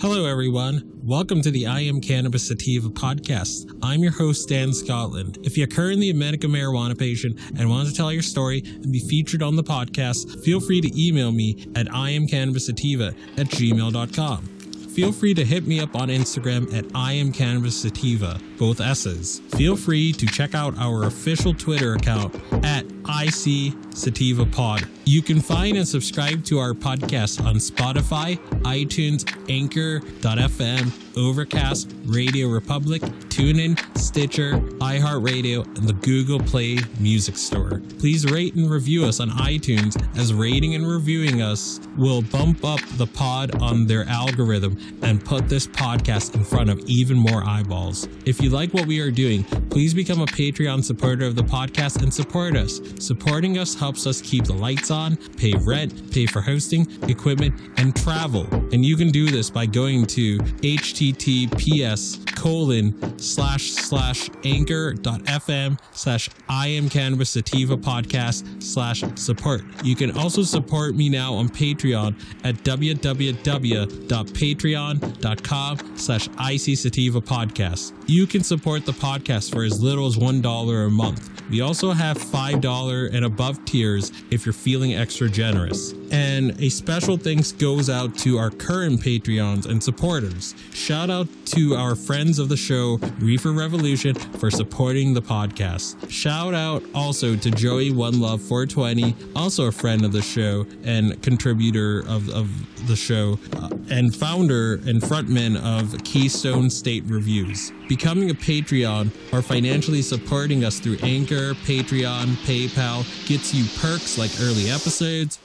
Hello, everyone. Welcome to the I Am Cannabis Sativa podcast. I'm your host, Dan Scotland. If you're currently a medical marijuana patient and want to tell your story and be featured on the podcast, feel free to email me at iamcannabisativa at gmail.com. Feel free to hit me up on Instagram at I am Cannabis Sativa, both S's. Feel free to check out our official Twitter account at IC Sativa Pod. You can find and subscribe to our podcast on Spotify, iTunes, Anchor.fm, Overcast, Radio Republic, TuneIn, Stitcher, iHeartRadio, and the Google Play Music Store. Please rate and review us on iTunes, as rating and reviewing us will bump up the pod on their algorithm and put this podcast in front of even more eyeballs. If you like what we are doing, please become a Patreon supporter of the podcast and support us. Supporting us helps us keep the lights on, pay rent, pay for hosting, equipment, and travel. And you can do this by going to https colon slash slash anchor.fm slash I am cannabis sativa podcast slash support. You can also support me now on Patreon at www.patreon.com slash IC sativa podcast. You can support the podcast for as little as $1 a month. We also have $5 and above tiers if you're feeling extra generous. And a special thanks goes out to our current Patreons and supporters. Shout out to our friends of the show, Reefer Revolution, for supporting the podcast. Shout out also to Joey One Love 420, also a friend of the show and contributor of, of the show, uh, and founder and frontman of Keystone State Reviews. Becoming a Patreon or financially supporting us through Anchor, Patreon, PayPal gets you perks like early episodes,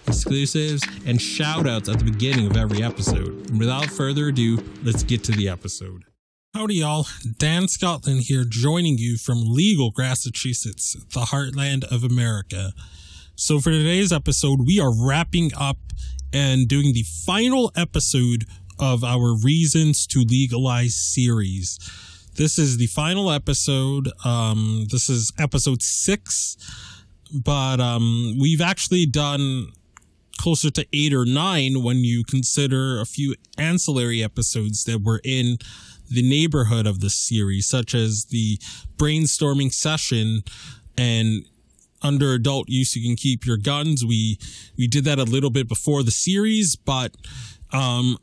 exclusives, and shout outs at the beginning of every episode. Without further ado, let's get to the episode. Howdy, y'all. Dan Scotland here, joining you from legal Massachusetts, the heartland of America. So, for today's episode, we are wrapping up and doing the final episode of our Reasons to Legalize series. This is the final episode. Um, this is episode six, but um, we've actually done closer to eight or nine when you consider a few ancillary episodes that were in the neighborhood of the series, such as the brainstorming session and under adult use you can keep your guns. We we did that a little bit before the series, but um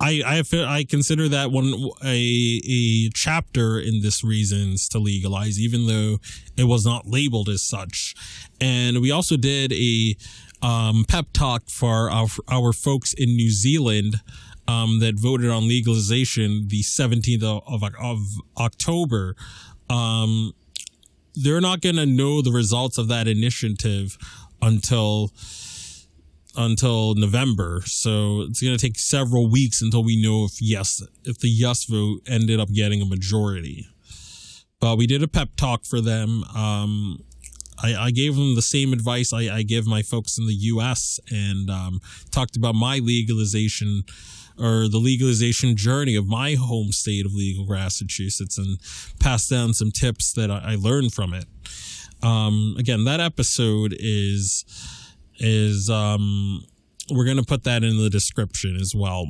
I I I consider that one a a chapter in this reasons to legalize, even though it was not labeled as such. And we also did a um, pep talk for our our folks in New Zealand um, that voted on legalization the 17th of, of, of October. Um, they're not going to know the results of that initiative until until November. So it's going to take several weeks until we know if yes, if the yes vote ended up getting a majority. But we did a pep talk for them. Um, I, I, gave them the same advice I, I, give my folks in the U.S. and um, talked about my legalization or the legalization journey of my home state of legal Massachusetts and passed down some tips that I, I learned from it. Um, again, that episode is is um, we're gonna put that in the description as well.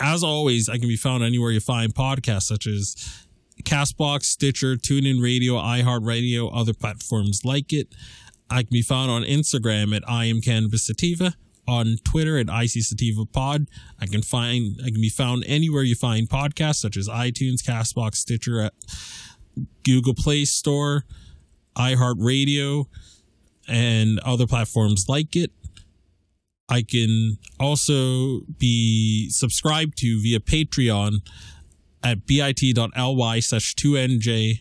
As always, I can be found anywhere you find podcasts such as Castbox, Stitcher, TuneIn Radio, iHeartRadio, other platforms like it. I can be found on Instagram at I am Cannabis Sativa, on Twitter at IC Sativa Pod. I can find I can be found anywhere you find podcasts such as iTunes, Castbox, Stitcher, uh, Google Play Store, iHeartRadio, and other platforms like it. I can also be subscribed to via Patreon at bit.ly slash 2nj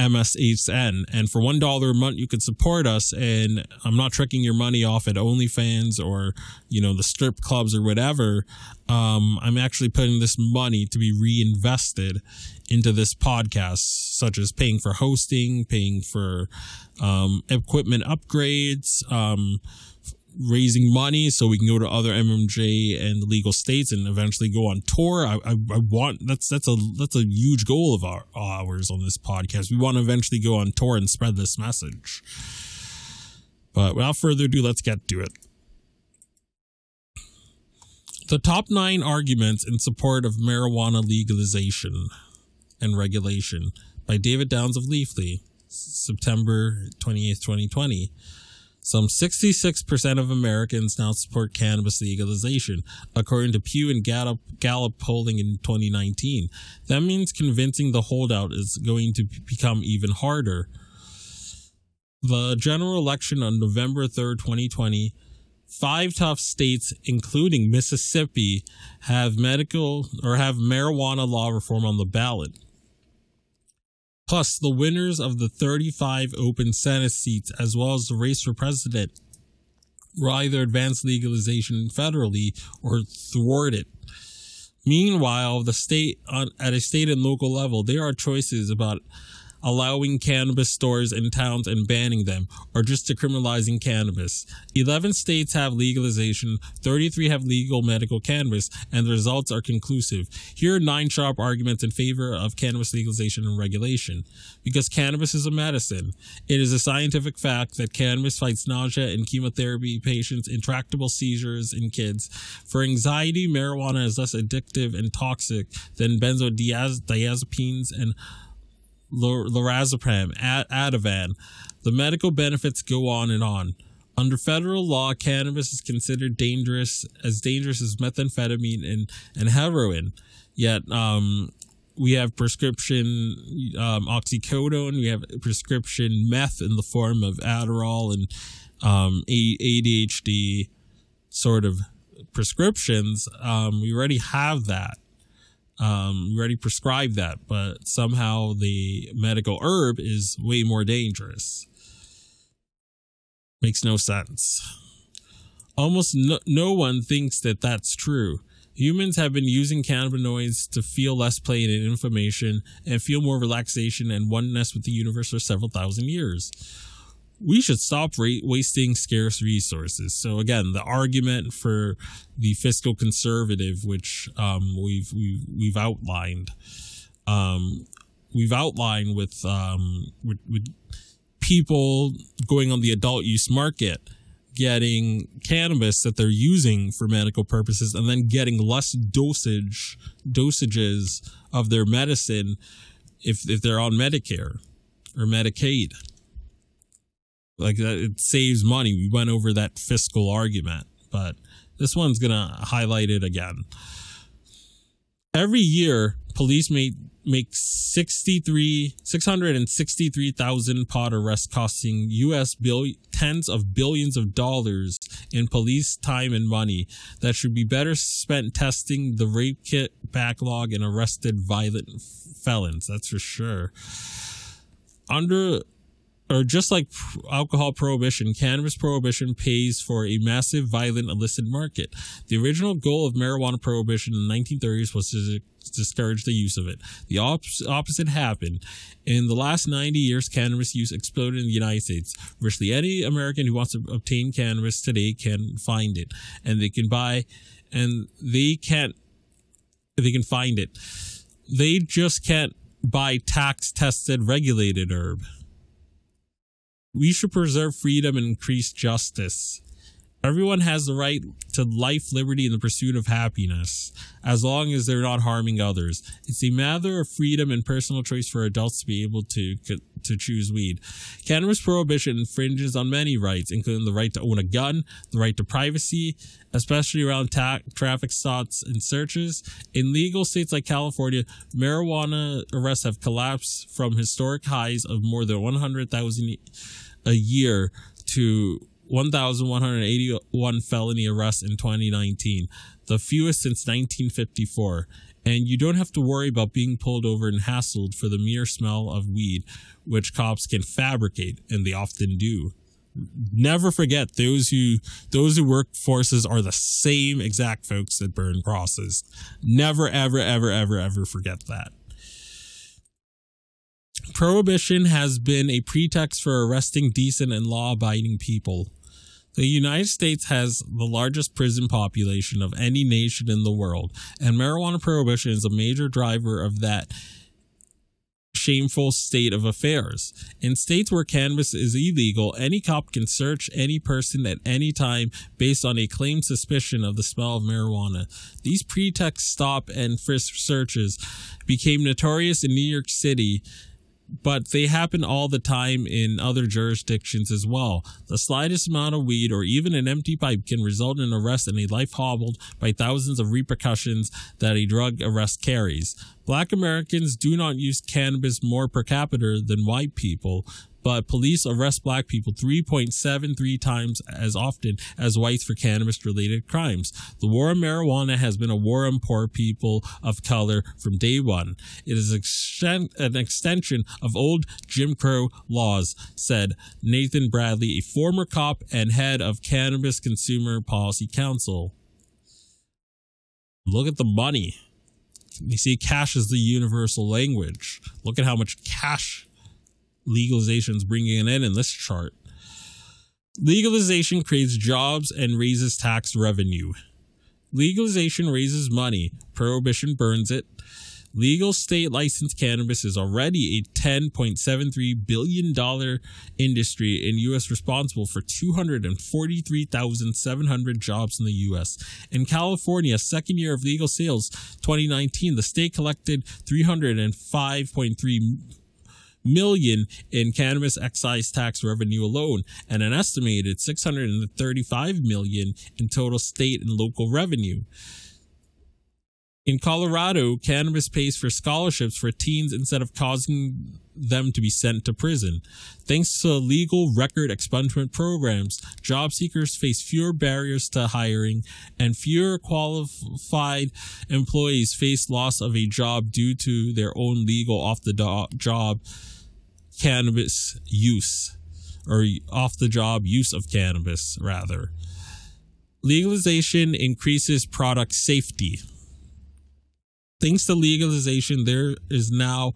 MSHN. And for $1 a month, you can support us. And I'm not tricking your money off at OnlyFans or, you know, the strip clubs or whatever. Um, I'm actually putting this money to be reinvested into this podcast, such as paying for hosting, paying for um, equipment upgrades, um, raising money so we can go to other MMJ and legal states and eventually go on tour. I, I, I, want that's that's a that's a huge goal of our ours on this podcast. We want to eventually go on tour and spread this message. But without further ado, let's get to it. The top nine arguments in support of marijuana legalization and regulation by David Downs of Leafly, September 28th, 2020. Some 66% of Americans now support cannabis legalization, according to Pew and Gallup, Gallup polling in 2019. That means convincing the holdout is going to become even harder. The general election on November 3rd, 2020, five tough states, including Mississippi, have medical or have marijuana law reform on the ballot. Plus, the winners of the 35 open Senate seats, as well as the race for president, will either advance legalization federally or thwart it. Meanwhile, the state uh, at a state and local level, there are choices about allowing cannabis stores in towns and banning them, or just decriminalizing cannabis. 11 states have legalization, 33 have legal medical cannabis, and the results are conclusive. Here are nine sharp arguments in favor of cannabis legalization and regulation. Because cannabis is a medicine. It is a scientific fact that cannabis fights nausea in chemotherapy patients, intractable seizures in kids. For anxiety, marijuana is less addictive and toxic than benzodiazepines and lorazepam, Ativan. The medical benefits go on and on. Under federal law, cannabis is considered dangerous, as dangerous as methamphetamine and, and heroin. Yet, um, we have prescription um, oxycodone, we have prescription meth in the form of Adderall and um, ADHD sort of prescriptions. Um, we already have that. Um, we already prescribed that, but somehow the medical herb is way more dangerous. Makes no sense. Almost no, no one thinks that that's true. Humans have been using cannabinoids to feel less pain and inflammation and feel more relaxation and oneness with the universe for several thousand years we should stop wasting scarce resources. So again, the argument for the fiscal conservative, which um, we've we've we've outlined, um, we've outlined with, um, with with people going on the adult use market, getting cannabis that they're using for medical purposes, and then getting less dosage dosages of their medicine if if they're on Medicare or Medicaid. Like it saves money. We went over that fiscal argument, but this one's gonna highlight it again. Every year, police make make 63 663,000 pot arrests costing US bill, tens of billions of dollars in police time and money that should be better spent testing the rape kit backlog and arrested violent felons that's for sure under or just like alcohol prohibition, cannabis prohibition pays for a massive, violent, illicit market. The original goal of marijuana prohibition in the 1930s was to discourage the use of it. The op- opposite happened. In the last 90 years, cannabis use exploded in the United States. Virtually any American who wants to obtain cannabis today can find it, and they can buy, and they can't, they can find it. They just can't buy tax tested regulated herb. We should preserve freedom and increase justice. Everyone has the right to life, liberty, and the pursuit of happiness, as long as they're not harming others. It's a matter of freedom and personal choice for adults to be able to to choose weed. Cannabis prohibition infringes on many rights, including the right to own a gun, the right to privacy, especially around ta- traffic stops and searches. In legal states like California, marijuana arrests have collapsed from historic highs of more than 100,000 a year to 1,181 felony arrests in 2019, the fewest since 1954. And you don't have to worry about being pulled over and hassled for the mere smell of weed, which cops can fabricate, and they often do. Never forget those who those who work forces are the same exact folks that burn crosses. Never, ever, ever, ever, ever forget that. Prohibition has been a pretext for arresting decent and law abiding people. The United States has the largest prison population of any nation in the world, and marijuana prohibition is a major driver of that shameful state of affairs. In states where cannabis is illegal, any cop can search any person at any time based on a claimed suspicion of the smell of marijuana. These pretext stop and frisk searches became notorious in New York City but they happen all the time in other jurisdictions as well. The slightest amount of weed or even an empty pipe can result in arrest and a life hobbled by thousands of repercussions that a drug arrest carries. Black Americans do not use cannabis more per capita than white people, but police arrest black people 3.73 times as often as whites for cannabis related crimes. The war on marijuana has been a war on poor people of color from day one. It is an extension of old Jim Crow laws, said Nathan Bradley, a former cop and head of Cannabis Consumer Policy Council. Look at the money. You see, cash is the universal language. Look at how much cash legalization's bringing in in this chart. Legalization creates jobs and raises tax revenue. Legalization raises money, prohibition burns it. Legal state licensed cannabis is already a $10.73 billion industry in US responsible for 243,700 jobs in the US. In California, second year of legal sales, 2019, the state collected 305.3 million in cannabis excise tax revenue alone and an estimated 635 million in total state and local revenue. In Colorado, cannabis pays for scholarships for teens instead of causing them to be sent to prison. Thanks to legal record expungement programs, job seekers face fewer barriers to hiring and fewer qualified employees face loss of a job due to their own legal off the job cannabis use or off the job use of cannabis rather. Legalization increases product safety. Thanks to legalization, there is now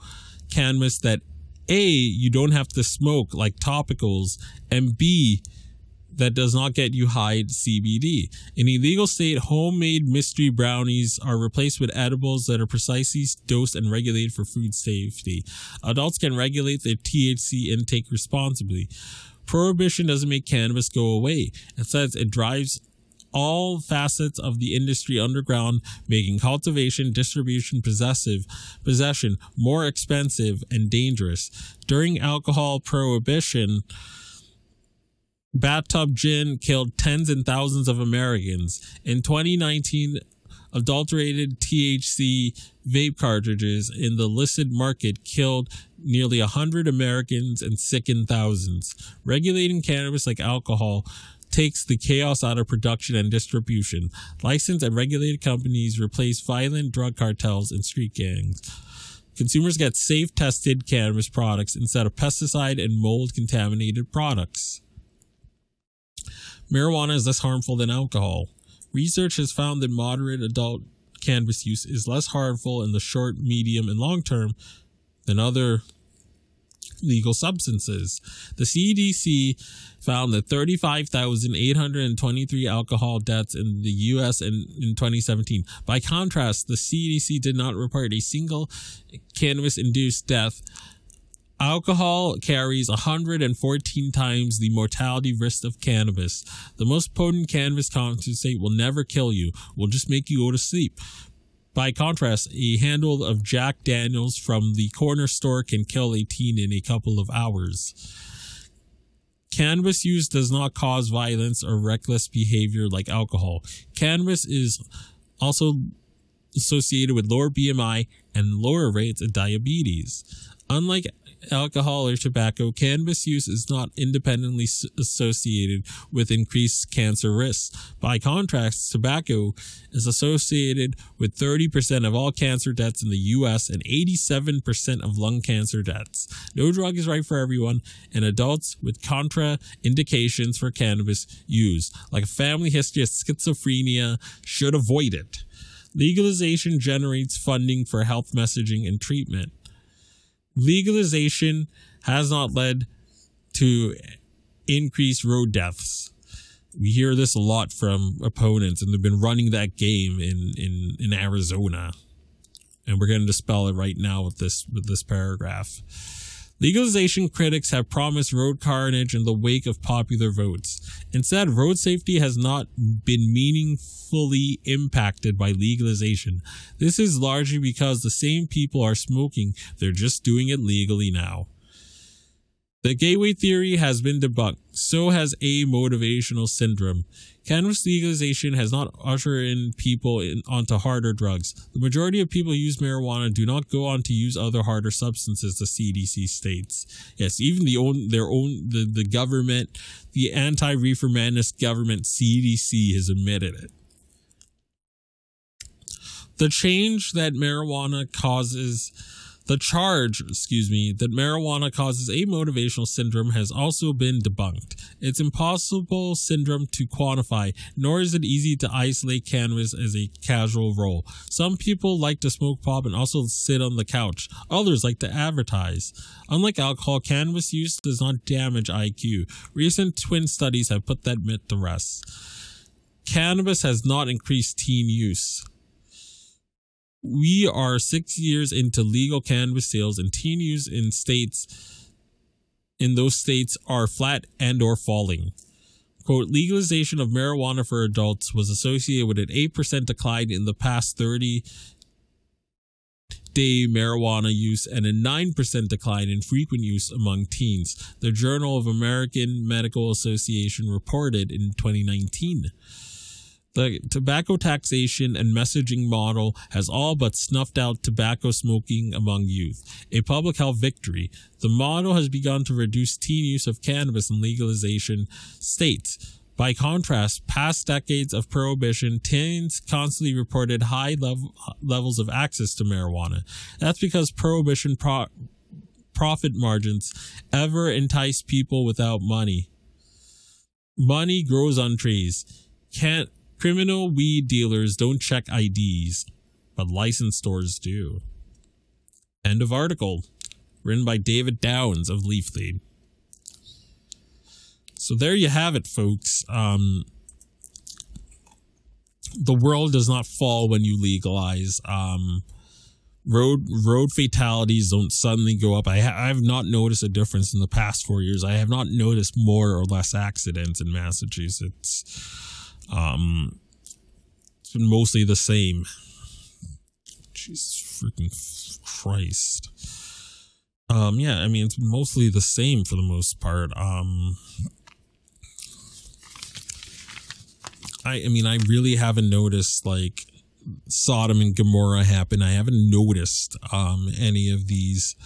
cannabis that A, you don't have to smoke like topicals, and B, that does not get you high CBD. In a legal state, homemade mystery brownies are replaced with edibles that are precisely dosed and regulated for food safety. Adults can regulate their THC intake responsibly. Prohibition doesn't make cannabis go away. Instead, it drives all facets of the industry underground, making cultivation, distribution, possessive, possession more expensive and dangerous. During alcohol prohibition, Bathtub gin killed tens and thousands of Americans. In 2019, adulterated THC vape cartridges in the illicit market killed nearly 100 Americans and sickened thousands. Regulating cannabis like alcohol takes the chaos out of production and distribution. Licensed and regulated companies replace violent drug cartels and street gangs. Consumers get safe tested cannabis products instead of pesticide and mold contaminated products. Marijuana is less harmful than alcohol. Research has found that moderate adult cannabis use is less harmful in the short, medium, and long term than other legal substances. The CDC found that 35,823 alcohol deaths in the US in, in 2017. By contrast, the CDC did not report a single cannabis induced death Alcohol carries 114 times the mortality risk of cannabis. The most potent cannabis concentrate will never kill you, will just make you go to sleep. By contrast, a handle of Jack Daniels from the corner store can kill a teen in a couple of hours. Cannabis use does not cause violence or reckless behavior like alcohol. Cannabis is also associated with lower BMI and lower rates of diabetes. Unlike alcohol or tobacco, cannabis use is not independently associated with increased cancer risks. By contrast, tobacco is associated with 30% of all cancer deaths in the US and 87% of lung cancer deaths. No drug is right for everyone, and adults with contraindications for cannabis use, like a family history of schizophrenia, should avoid it. Legalization generates funding for health messaging and treatment legalization has not led to increased road deaths. We hear this a lot from opponents, and they've been running that game in, in, in Arizona. and we're going to dispel it right now with this with this paragraph. Legalization critics have promised road carnage in the wake of popular votes. Instead, road safety has not been meaningfully impacted by legalization. This is largely because the same people are smoking, they're just doing it legally now. The gateway theory has been debunked. So has amotivational syndrome. Cannabis legalization has not ushered in people in, onto harder drugs. The majority of people who use marijuana do not go on to use other harder substances, the CDC states. Yes, even the own their own the, the government, the anti-reefer madness government CDC has admitted it. The change that marijuana causes the charge, excuse me, that marijuana causes amotivational syndrome has also been debunked. It's impossible syndrome to quantify, nor is it easy to isolate cannabis as a casual role. Some people like to smoke pop and also sit on the couch. Others like to advertise. Unlike alcohol, cannabis use does not damage IQ. Recent twin studies have put that myth to rest. Cannabis has not increased teen use we are six years into legal cannabis sales and teen use in states in those states are flat and or falling. Quote legalization of marijuana for adults was associated with an 8% decline in the past 30 day marijuana use and a 9% decline in frequent use among teens the journal of american medical association reported in 2019 the tobacco taxation and messaging model has all but snuffed out tobacco smoking among youth, a public health victory. The model has begun to reduce teen use of cannabis in legalization states. By contrast, past decades of prohibition, teens constantly reported high level, levels of access to marijuana. That's because prohibition pro- profit margins ever entice people without money. Money grows on trees. Can't Criminal weed dealers don't check IDs, but licensed stores do. End of article. Written by David Downs of Leafly. So there you have it, folks. Um, the world does not fall when you legalize. Um, road road fatalities don't suddenly go up. I, ha- I have not noticed a difference in the past four years. I have not noticed more or less accidents in Massachusetts. Um, it's been mostly the same. Jesus freaking Christ. Um, yeah, I mean, it's mostly the same for the most part. Um, I, I mean, I really haven't noticed like Sodom and Gomorrah happen. I haven't noticed um, any of these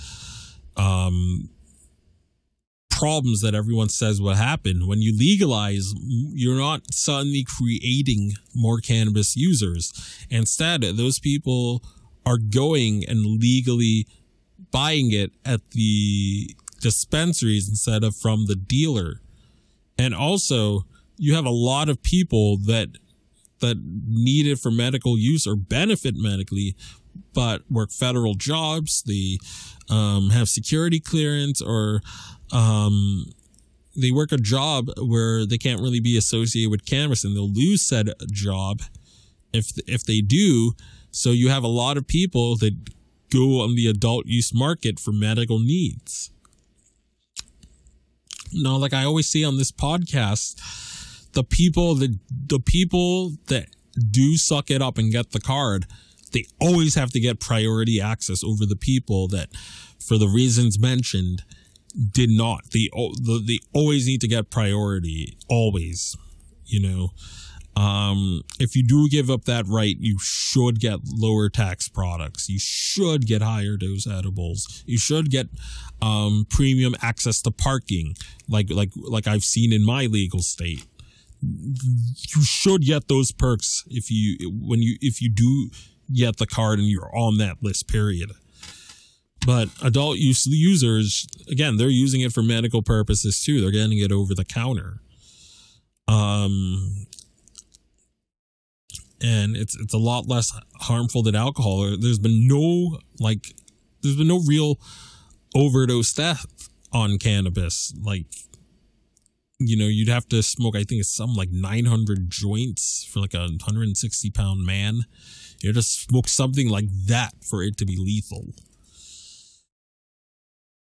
um, problems that everyone says will happen. When you legalize, you're not suddenly creating more cannabis users. Instead, those people are going and legally buying it at the dispensaries instead of from the dealer. And also, you have a lot of people that that need it for medical use or benefit medically, but work federal jobs. They um, have security clearance or um, they work a job where they can't really be associated with cannabis and they'll lose said job if if they do. So you have a lot of people that go on the adult use market for medical needs. Now, like I always say on this podcast, the people that the people that do suck it up and get the card, they always have to get priority access over the people that, for the reasons mentioned, did not. They they always need to get priority. Always, you know. Um, if you do give up that right, you should get lower tax products. You should get higher dose edibles. You should get um, premium access to parking, like like like I've seen in my legal state. You should get those perks if you when you if you do get the card and you're on that list. Period. But adult use users, again, they're using it for medical purposes too. They're getting it over the counter. Um, and it's it's a lot less harmful than alcohol. There's been no like, there's been no real overdose death on cannabis. Like, you know, you'd have to smoke, I think it's some like 900 joints for like a 160 pound man. You have to smoke something like that for it to be lethal.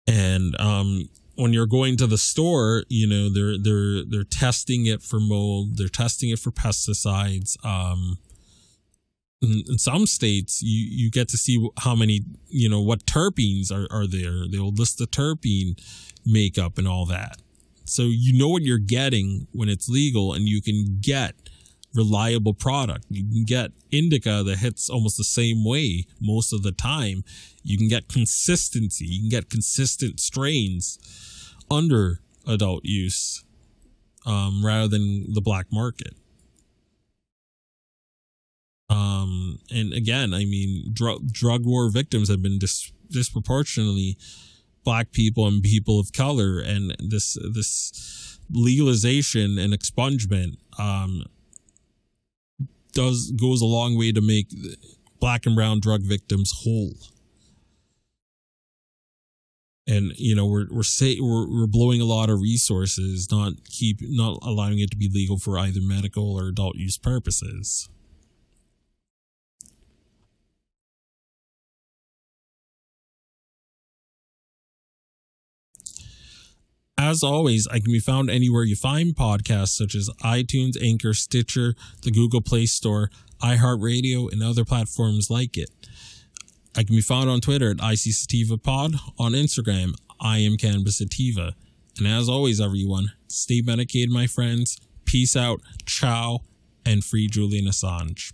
And, um, when you're going to the store, you know, they're, they're, they're testing it for mold. They're testing it for pesticides. Um, in, in, some states you you get to see how many you know what terpenes are, are there they'll list the terpene makeup and all that so you know what you're getting when it's legal and you can get reliable product. You can get indica that hits almost the same way most of the time. You can get consistency. You can get consistent strains under adult use um, rather than the black market. Um, and again, I mean, drug drug war victims have been dis- disproportionately black people and people of color, and this this legalization and expungement um, does goes a long way to make black and brown drug victims whole. And you know we're we're say we're, we're blowing a lot of resources, not keep not allowing it to be legal for either medical or adult use purposes. As always, I can be found anywhere you find podcasts such as iTunes, Anchor, Stitcher, the Google Play Store, iHeartRadio, and other platforms like it. I can be found on Twitter at IC on Instagram, I am Cannabis Sativa. And as always, everyone, stay medicated, my friends. Peace out, ciao, and free Julian Assange.